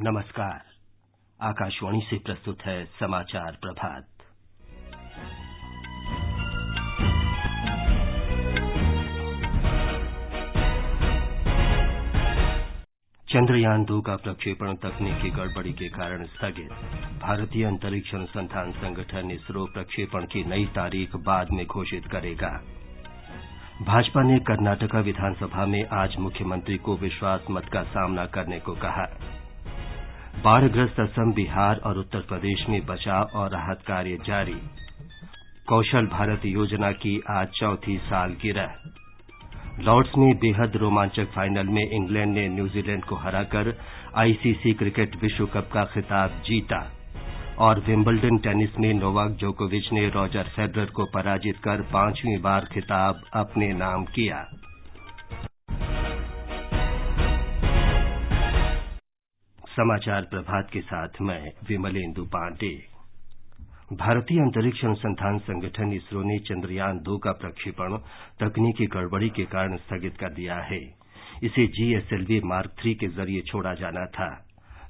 नमस्कार। आकाशवाणी से प्रस्तुत है समाचार प्रभात। चंद्रयान दो का प्रक्षेपण तकनीकी गड़बड़ी के कारण स्थगित। भारतीय अंतरिक्ष अनुसंधान संगठन इसरो प्रक्षेपण की नई तारीख बाद में घोषित करेगा। भाजपा ने कर्नाटका विधानसभा में आज मुख्यमंत्री को विश्वास मत का सामना करने को कहा। बाढ़ग्रस्त असम, बिहार और उत्तर प्रदेश में बचाव और राहत कार्य जारी। कौशल भारत योजना की आज चौथी साल सालगिरह लॉर्ड्स में बेहद रोमांचक फाइनल में इंग्लैंड ने न्यूजीलैंड को हराकर आईसीसी क्रिकेट विश्व कप का खिताब जीता और विम्बलडन टेनिस में नोवाक जोकोविच ने रॉजर फेडरर को पराजित कर पांचवीं बार खिताब अपने नाम किया। समाचार प्रभात के साथ मैं विमलेंदु पांडे। भारतीय अंतरिक्ष अनुसंधान संगठन इसरो ने चंद्रयान दो का प्रक्षेपण तकनीकी गड़बड़ी के कारण स्थगित कर दिया है। इसे जीएसएलवी मार्क थ्री के ज़रिए छोड़ा जाना था।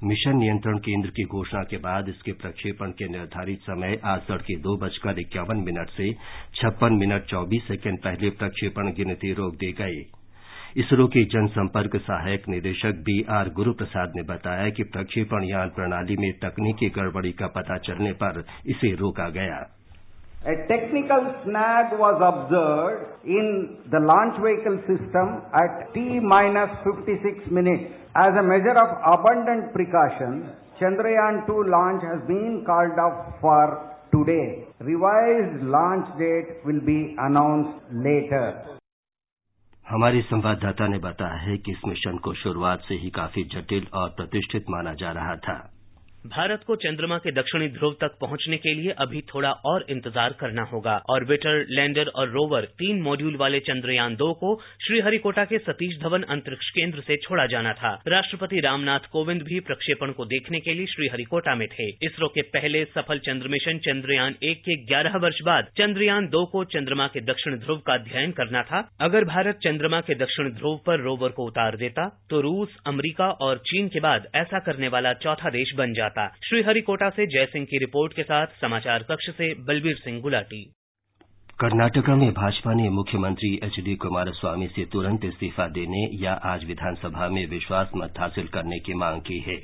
मिशन नियंत्रण केंद्र की घोषणा के बाद इसके प्रक्षेपण के निर्धारित समय आज तड़के दो बजकर इक्यावन मिनट से छप्पन मिनट चौबीस सेकेंड पहले प्रक्षेपण गिनती रोक दी गई इसरो के जनसंपर्क सहायक निदेशक बी आर गुरु प्रसाद ने बताया कि प्रक्षेपण यान प्रणाली में तकनीकी गड़बड़ी का पता चलने पर इसे रोका गया A technical snag was observed in the launch vehicle system at T minus 56 minutes. As a measure of abundant precaution, Chandrayaan 2 launch has been called off for today. Revised launch date will be announced later. हमारे संवाददाता ने बताया है कि इस mission को शुरुआत से ही काफ़ी जटिल और प्रतिष्ठित माना जा रहा था। भारत को चंद्रमा के दक्षिणी ध्रुव तक पहुँचने के लिए अभी थोड़ा और इंतज़ार करना होगा। ऑर्बिटर, लैंडर और रोवर, तीन मॉड्यूल वाले चंद्रयान दो को श्रीहरिकोटा के सतीश धवन अंतरिक्ष केंद्र से छोड़ा जाना था। राष्ट्रपति रामनाथ कोविंद भी प्रक्षेपण को देखने के लिए श्रीहरिकोटा में थे। इसरो के पहले सफल चंद्र मिशन चंद्रयान एक के ग्यारह वर्ष बाद चंद्रयान दो को चंद्रमा के दक्षिण ध्रुव का अध्ययन करना था। अगर भारत चंद्रमा के दक्षिण ध्रुव पर रोवर को उतार देता तो रूस, अमरीका और चीन के बाद ऐसा करने वाला चौथा देश बन जाता। श्रीहरिकोटा से जयसिंह की रिपोर्ट के साथ समाचार कक्ष से बलबीर सिंह गुलाटी। कर्नाटका में भाजपा ने मुख्यमंत्री एच डी कुमारस्वामी से तुरंत इस्तीफा देने या आज विधानसभा में विश्वास मत हासिल करने की मांग की है।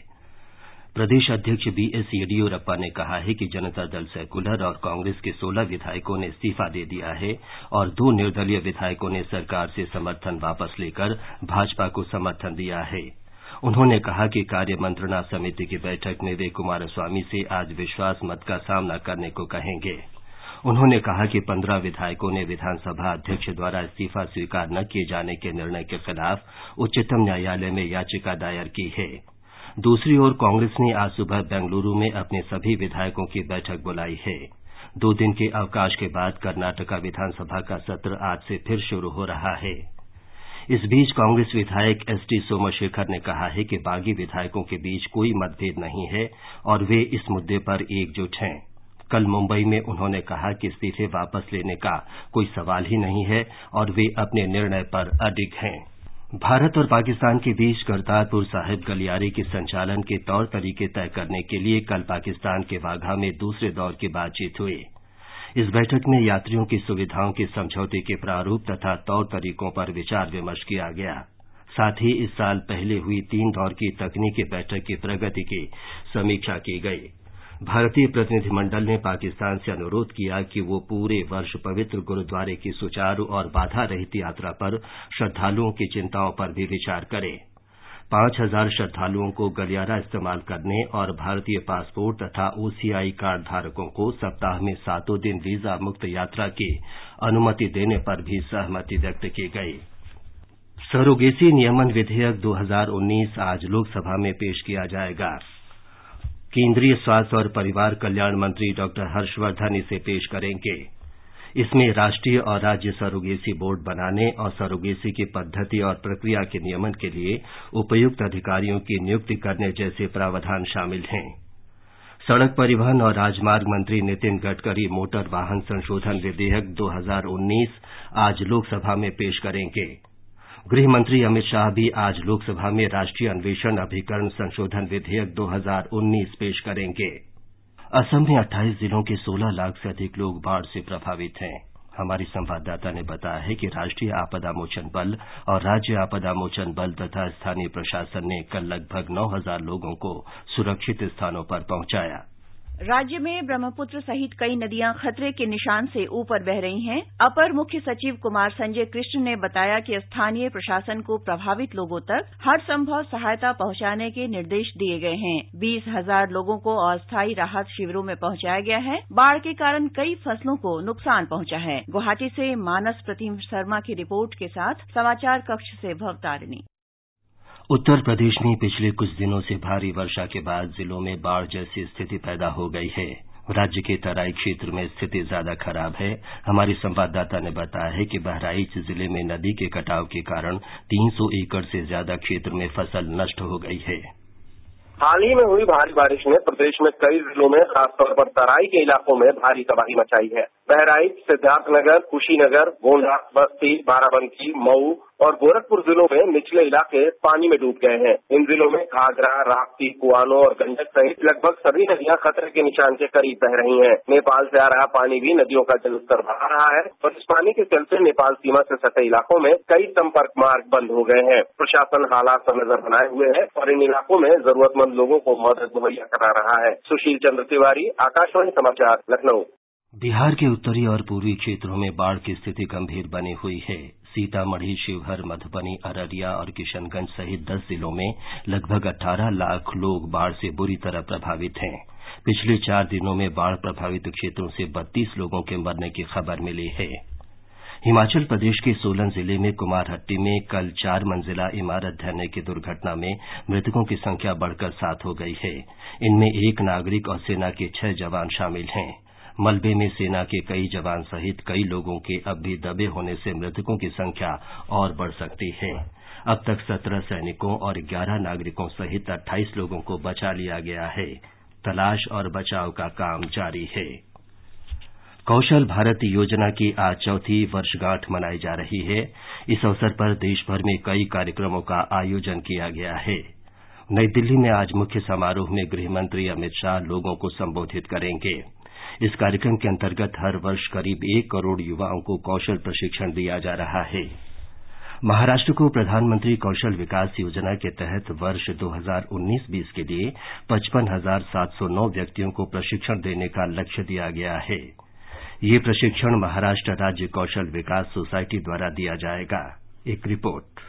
प्रदेश अध्यक्ष बी एस येडियुरप्पा ने कहा है कि जनता दल सेकुलर और कांग्रेस के सोलह विधायकों ने इस्तीफा दे दिया है और दो निर्दलीय विधायकों ने सरकार से समर्थन वापस लेकर भाजपा को समर्थन दिया है। उन्होंने कहा कि कार्य मंत्रणा समिति की बैठक में वे कुमारस्वामी से आज विश्वास मत का सामना करने को कहेंगे। उन्होंने कहा कि पंद्रह विधायकों ने विधानसभा अध्यक्ष द्वारा इस्तीफा स्वीकार न किए जाने के निर्णय के खिलाफ उच्चतम न्यायालय में याचिका दायर की है। दूसरी ओर कांग्रेस ने आज सुबह बेंगलुरू में अपने सभी विधायकों की बैठक बुलाई है। दो दिन के अवकाश के बाद कर्नाटका विधानसभा का सत्र आज से फिर शुरू हो रहा है। इस बीच कांग्रेस विधायक एस टी सोमशेखर ने कहा है कि बागी विधायकों के बीच कोई मतभेद नहीं है और वे इस मुद्दे पर एकजुट हैं। कल मुंबई में उन्होंने कहा कि इस्तीफे वापस लेने का कोई सवाल ही नहीं है और वे अपने निर्णय पर अडिग हैं। भारत और पाकिस्तान के बीच करतारपुर साहिब गलियारे के संचालन के तौर तरीके तय करने के लिए कल पाकिस्तान के वाघा में दूसरे दौर की बातचीत हुई। इस बैठक में यात्रियों की सुविधाओं के समझौते के प्रारूप तथा तौर तरीकों पर विचार विमर्श किया गया। साथ ही इस साल पहले हुई तीन दौर की तकनीकी बैठक की प्रगति की समीक्षा की गई। भारतीय प्रतिनिधिमंडल ने पाकिस्तान से अनुरोध किया कि वो पूरे वर्ष पवित्र गुरुद्वारे की सुचारू और बाधा रहित यात्रा पर श्रद्धालुओं की चिंताओं पर भी विचार करे। पाँच हज़ार श्रद्धालुओं को गलियारा इस्तेमाल करने और भारतीय पासपोर्ट तथा ओसीआई कार्ड धारकों को सप्ताह में सातों दिन वीज़ा मुक्त यात्रा की अनुमति देने पर भी सहमति व्यक्त की गई। सरोगेसी नियमन विधेयक 2019 आज लोकसभा में पेश किया जाएगा। केंद्रीय स्वास्थ्य और परिवार कल्याण मंत्री डॉक्टर हर्षवर्धन इसे पेश करेंगे। इसमें राष्ट्रीय और राज्य सरोगेसी बोर्ड बनाने और सरोगेसी की पद्धति और प्रक्रिया के नियमन के लिए उपयुक्त अधिकारियों की नियुक्ति करने जैसे प्रावधान शामिल हैं। सड़क परिवहन और राजमार्ग मंत्री नितिन गडकरी मोटर वाहन संशोधन विधेयक 2019 आज लोकसभा में पेश करेंगे। गृह मंत्री अमित शाह भी आज लोकसभा में राष्ट्रीय अन्वेषण अभिकरण संशोधन विधेयक 2019 पेश करेंगे। असम में 28 जिलों के 16 लाख से अधिक लोग बाढ़ से प्रभावित हैं। हमारी संवाददाता ने बताया है कि राष्ट्रीय आपदा मोचन बल और राज्य आपदा मोचन बल तथा स्थानीय प्रशासन ने कल लगभग नौ हज़ार लोगों को सुरक्षित स्थानों पर पहुँचाया। राज्य में ब्रह्मपुत्र सहित कई नदियाँ खतरे के निशान से ऊपर बह रही हैं। अपर मुख्य सचिव कुमार संजय कृष्ण ने बताया कि स्थानीय प्रशासन को प्रभावित लोगों तक हर संभव सहायता पहुँचाने के निर्देश दिए गए हैं। बीस हज़ार लोगों को अस्थायी राहत शिविरों में पहुँचाया गया है। बाढ़ के कारण कई फ़सलों को नुकसान पहुँचा है। गुवाहाटी से मानस प्रतिम शर्मा की रिपोर्ट के साथ समाचार कक्ष से भवतारिणी। उत्तर प्रदेश में पिछले कुछ दिनों से भारी वर्षा के बाद जिलों में बाढ़ जैसी स्थिति पैदा हो गई है। राज्य के तराई क्षेत्र में स्थिति ज़्यादा खराब है। हमारी संवाददाता ने बताया है कि बहराइच ज़िले में नदी के कटाव के कारण 300 एकड़ से ज़्यादा क्षेत्र में फ़सल नष्ट हो गई है। हाल ही में हुई भारी बारिश ने प्रदेश में कई जिलों में, खासतौर पर तराई के इलाकों में, भारी तबाही मचाई है। बहराइच, सिद्धार्थनगर, कुशीनगर, गोंडा, बस्ती, बाराबंकी, मऊ और गोरखपुर जिलों में निचले इलाके पानी में डूब गए हैं। इन जिलों में घाघरा, राप्ती, कुआनो और गंडक सहित लगभग सभी नदियाँ खतरे के निशान के करीब बह रही हैं। नेपाल से आ रहा पानी भी नदियों का जलस्तर बढ़ा रहा है और इस पानी के चलते नेपाल सीमा से सटे इलाकों में कई संपर्क मार्ग बंद हो गए हैं। प्रशासन हालात पर नज़र बनाए हुए है और इन इलाकों में जरूरतमंद लोगों को मदद मुहैया करा रहा है। सुशील चंद्र तिवारी, आकाशवाणी समाचार, लखनऊ। बिहार के उत्तरी और पूर्वी क्षेत्रों में बाढ़ की स्थिति गंभीर बनी हुई है। सीतामढ़ी, शिवहर, मधुबनी, अररिया और किशनगंज सहित दस जिलों में लगभग अट्ठारह लाख लोग बाढ़ से बुरी तरह प्रभावित हैं। पिछले चार दिनों में बाढ़ प्रभावित क्षेत्रों से बत्तीस लोगों के मरने की खबर मिली है। हिमाचल प्रदेश के सोलन ज़िले में कुमारहट्टी में कल चार मंजिला इमारत ढहने की दुर्घटना में मृतकों की संख्या बढ़कर सात हो गई है। इनमें एक नागरिक और सेना के छह जवान शामिल हैं। मलबे में सेना के कई जवान सहित कई लोगों के अब भी दबे होने से मृतकों की संख्या और बढ़ सकती है। अब तक सत्रह सैनिकों और ग्यारह नागरिकों सहित अट्ठाईस लोगों को बचा लिया गया है। तलाश और बचाव का काम जारी है। कौशल भारत योजना की आज चौथी वर्षगांठ मनाई जा रही है। इस अवसर पर देशभर में कई कार्यक्रमों का आयोजन किया गया है। नई दिल्ली में आज मुख्य समारोह में गृहमंत्री अमित शाह लोगों को संबोधित करेंगे। इस कार्यक्रम के अंतर्गत हर वर्ष करीब एक करोड़ युवाओं को कौशल प्रशिक्षण दिया जा रहा है। महाराष्ट्र को प्रधानमंत्री कौशल विकास योजना के तहत वर्ष 2019-20 के लिए पचपन हज़ार सात सौ नौ व्यक्तियों को प्रशिक्षण देने का लक्ष्य दिया गया है। ये प्रशिक्षण महाराष्ट्र राज्य कौशल विकास सोसायटी द्वारा दिया जाएगा। एक रिपोर्ट।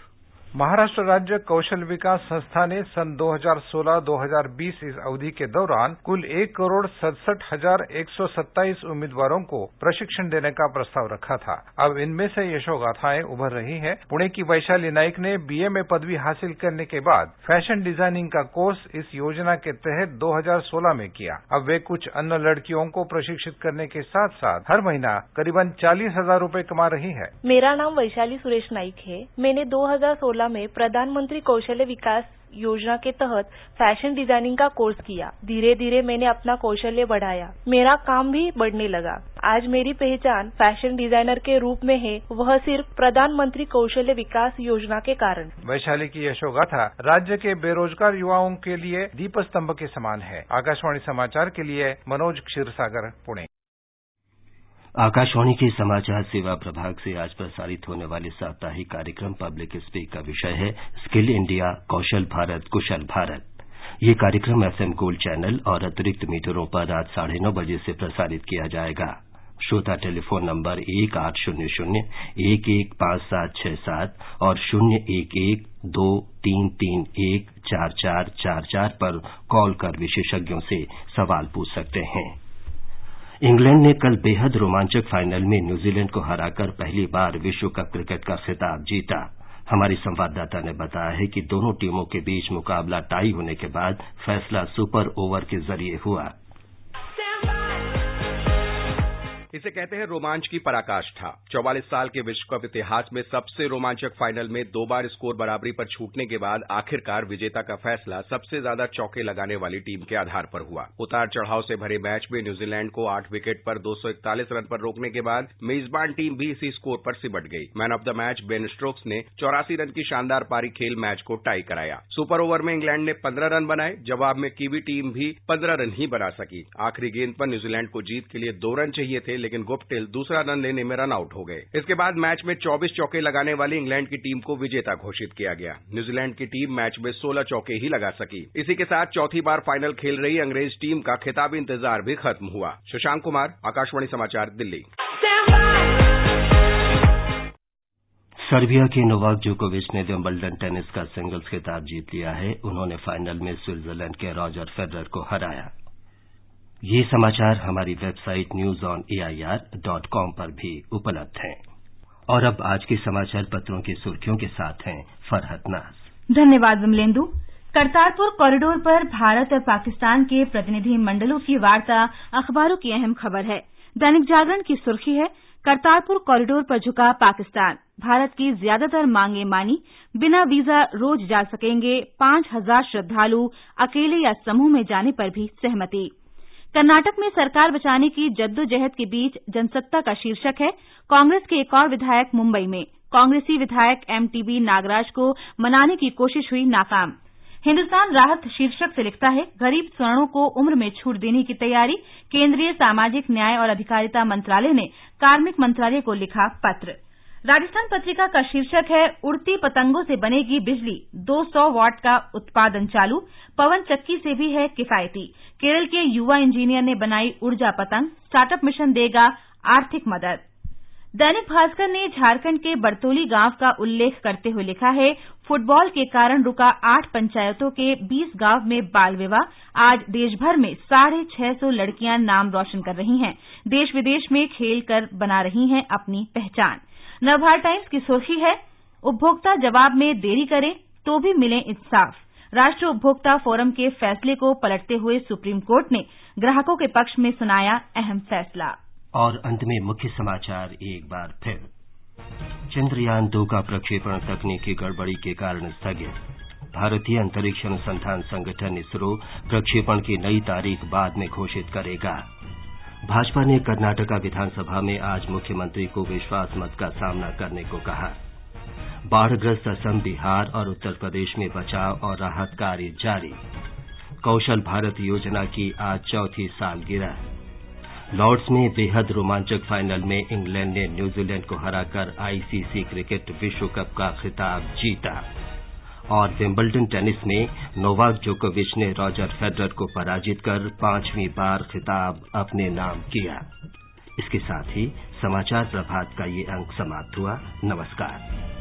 महाराष्ट्र राज्य कौशल विकास संस्था ने सन 2016-2020 इस अवधि के दौरान कुल एक करोड़ सड़सठ हज़ार एक सौ सत्ताईस उम्मीदवारों को प्रशिक्षण देने का प्रस्ताव रखा था। अब इनमें से यशोगाथाएँ उभर रही हैं। पुणे की वैशाली नाइक ने बीए में पदवी हासिल करने के बाद फ़ैशन डिज़ाइनिंग का कोर्स इस योजना के तहत 2016 में किया। अब वे कुछ अन्य लड़कियों को प्रशिक्षित करने के साथ साथ हर महीना करीबन चालीस हज़ार रुपये कमा रही है। मेरा नाम वैशाली सुरेश नाइक है। मैंने 2016 में प्रधानमंत्री कौशल्य विकास योजना के तहत फ़ैशन डिज़ाइनिंग का कोर्स किया। धीरे धीरे मैंने अपना कौशल्य बढ़ाया। मेरा काम भी बढ़ने लगा। आज मेरी पहचान फ़ैशन डिज़ाइनर के रूप में है। वह सिर्फ़ प्रधानमंत्री कौशल्य विकास योजना के कारण। वैशाली की यशोगाथा राज्य के बेरोजगार युवाओं के लिए दीप स्तंभ के समान है। आकाशवाणी समाचार के लिए मनोज क्षीरसागर, पुणे। आकाशवाणी के समाचार सेवा प्रभाग से आज प्रसारित होने वाले साप्ताहिक कार्यक्रम पब्लिक स्पीक का विषय है स्किल इंडिया कौशल भारत, कुशल भारत। ये कार्यक्रम एफएम गोल्ड चैनल और अतिरिक्त मीटरों पर रात साढ़े नौ बजे से प्रसारित किया जाएगा। श्रोता टेलीफोन नंबर एक आठ शून्य शून्य, एक एक पाँच सात छह सात और शून्य एक एक दो तीन तीन एक चार चार चार चार पर कॉल कर विशेषज्ञों से सवाल पूछ सकते हैं। इंग्लैंड ने कल बेहद रोमांचक फाइनल में न्यूजीलैंड को हराकर पहली बार विश्व कप क्रिकेट का खिताब जीता। हमारी संवाददाता ने बताया है कि दोनों टीमों के बीच मुकाबला टाई होने के बाद फैसला सुपर ओवर के ज़रिए हुआ। इसे कहते हैं रोमांच की पराकाष्ठा। चौवालीस साल के विश्व कप इतिहास में सबसे रोमांचक फाइनल में दो बार स्कोर बराबरी पर छूटने के बाद आखिरकार विजेता का फैसला सबसे ज़्यादा चौके लगाने वाली टीम के आधार पर हुआ। उतार चढ़ाव से भरे मैच में न्यूजीलैंड को आठ विकेट पर दो सौ इकतालीस रन पर रोकने के बाद मेजबान टीम भी इसी स्कोर पर सिमट गई। Man of the match Ben Stokes ने चौरासी रन की शानदार पारी खेल मैच को टाई कराया। सुपर ओवर में इंग्लैंड ने पंद्रह रन बनाए, जवाब में कीवी टीम भी पंद्रह रन ही बना सकी। आखिरी गेंद पर न्यूजीलैंड को जीत के लिए दो रन चाहिए थे लेकिन गुप्टिल दूसरा रन लेने में रन आउट हो गए। इसके बाद मैच में 24 चौके लगाने वाली इंग्लैंड की टीम को विजेता घोषित किया गया। न्यूजीलैंड की टीम मैच में 16 चौके ही लगा सकी। इसी के साथ चौथी बार फाइनल खेल रही अंग्रेज़ टीम का खिताबी इंतज़ार भी खत्म हुआ। शशांक कुमार, आकाशवाणी समाचार, दिल्ली। सर्बिया के नोवाक जोकोविच ने विम्बलडन टेनिस का सिंगल्स खिताब जीत लिया है। उन्होंने फाइनल में स्विट्जरलैंड के रॉजर फेडरर को हराया। ये समाचार हमारी website news on AIR dot com पर भी उपलब्ध हैं। और अब आज के समाचार पत्रों की सुर्खियों के साथ हैं फरहत नाज। धन्यवाद विमलेंदु करतारपुर कॉरिडोर पर भारत और पाकिस्तान के प्रतिनिधि मंडलों की वार्ता अखबारों की अहम खबर है। दैनिक जागरण की सुर्खी है, करतारपुर कॉरिडोर पर झुका पाकिस्तान। भारत की ज़्यादातर मांगे मानी, बिना वीज़ा रोज जा सकेंगे पाँच हज़ार श्रद्धालु अकेले या समूह में जाने पर भी सहमति। कर्नाटक में सरकार बचाने की जद्दोजहद के बीच जनसत्ता का शीर्षक है, कांग्रेस के एक और विधायक मुंबई में। कांग्रेसी विधायक एमटीबी नागराज को मनाने की कोशिश हुई नाकाम। हिंदुस्तान राहत शीर्षक से लिखता है, गरीब स्वर्णों को उम्र में छूट देने की तैयारी, केंद्रीय सामाजिक न्याय और अधिकारिता मंत्रालय ने कार्मिक मंत्रालय को लिखा पत्र। राजस्थान पत्रिका का शीर्षक है, उड़ती पतंगों से बनेगी बिजली 200 वाट का उत्पादन चालू, पवन चक्की से भी है किफायती। केरल के युवा इंजीनियर ने बनाई ऊर्जा पतंग, स्टार्टअप मिशन देगा आर्थिक मदद। दैनिक भास्कर ने झारखंड के बरतोली गाँव का उल्लेख करते हुए लिखा है, फुटबॉल के कारण रुका आठ पंचायतों के बीस गाँव में बाल विवाह, आज देशभर में साढ़े छह सौ लड़कियाँ नाम रोशन कर रही हैं, देश विदेश में खेल कर बना रही हैं अपनी पहचान। नवभारत टाइम्स की सुर्खी है, उपभोक्ता जवाब में देरी करें तो भी मिले इंसाफ। राष्ट्रीय उपभोक्ता फोरम के फैसले को पलटते हुए सुप्रीम कोर्ट ने ग्राहकों के पक्ष में सुनाया अहम फैसला। और अंत में मुख्य समाचार एक बार फिर। चंद्रयान दो का प्रक्षेपण तकनीकी गड़बड़ी के कारण स्थगित। भारतीय अंतरिक्ष अनुसंधान संगठन इसरो प्रक्षेपण की नई तारीख बाद में घोषित करेगा। भाजपा ने कर्नाटका विधानसभा में आज मुख्यमंत्री को विश्वास मत का सामना करने को कहा। बाढ़ग्रस्त असम, बिहार और उत्तर प्रदेश में बचाव और राहत कार्य जारी। कौशल भारत योजना की आज चौथी सालगिरह। लॉर्ड्स में बेहद रोमांचक फाइनल में इंग्लैंड ने न्यूजीलैंड को हराकर आईसीसी क्रिकेट विश्व कप का खिताब जीता। और विम्बलडन टेनिस में नोवाक जोकोविच ने रॉजर फेडरर को पराजित कर पांचवीं बार खिताब अपने नाम किया। इसके साथ ही समाचार प्रभात का ये अंक समाप्त हुआ। नमस्कार।